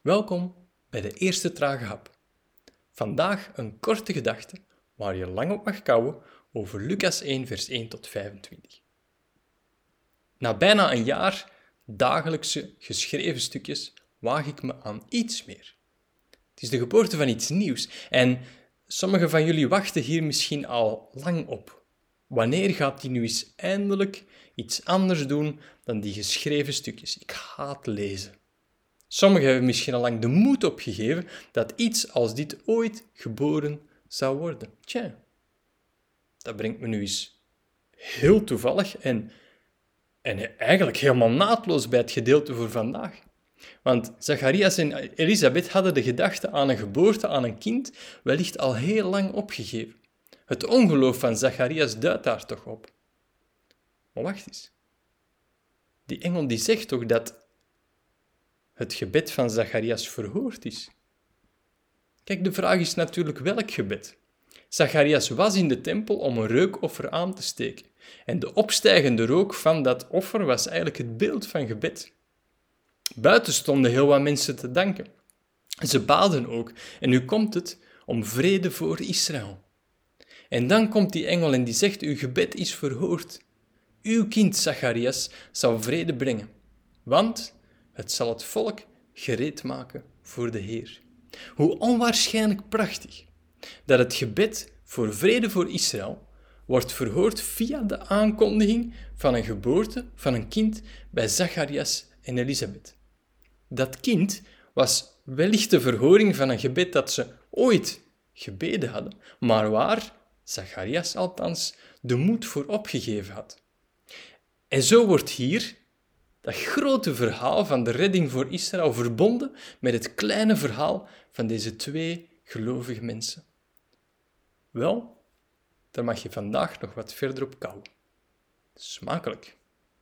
Welkom bij de eerste trage hap. Vandaag een korte gedachte waar je lang op mag kouwen over Lucas 1, vers 1 tot 25. Na bijna een jaar dagelijkse geschreven stukjes waag ik me aan iets meer. Het is de geboorte van iets nieuws en sommigen van jullie wachten hier misschien al lang op. Wanneer gaat die nu eens eindelijk iets anders doen dan die geschreven stukjes? Ik haat lezen. Sommigen hebben misschien al lang de moed opgegeven dat iets als dit ooit geboren zou worden. Tja, dat brengt me nu eens heel toevallig en, en eigenlijk helemaal naadloos bij het gedeelte voor vandaag. Want Zacharias en Elisabeth hadden de gedachte aan een geboorte aan een kind wellicht al heel lang opgegeven. Het ongeloof van Zacharias duidt daar toch op. Maar wacht eens. Die engel die zegt toch dat het gebed van Zacharias verhoord is? Kijk, de vraag is natuurlijk welk gebed. Zacharias was in de tempel om een reukoffer aan te steken. En de opstijgende rook van dat offer was eigenlijk het beeld van gebed. Buiten stonden heel wat mensen te danken. Ze baden ook. En nu komt het om vrede voor Israël. En dan komt die engel en die zegt: Uw gebed is verhoord. Uw kind, Zacharias, zal vrede brengen. Want het zal het volk gereed maken voor de Heer. Hoe onwaarschijnlijk prachtig dat het gebed voor vrede voor Israël wordt verhoord via de aankondiging van een geboorte van een kind bij Zacharias en Elisabeth. Dat kind was wellicht de verhoring van een gebed dat ze ooit gebeden hadden, maar waar Zacharias althans de moed voor opgegeven had. En zo wordt hier dat grote verhaal van de redding voor Israël verbonden met het kleine verhaal van deze twee gelovige mensen. Wel, daar mag je vandaag nog wat verder op kouwen. Smakelijk.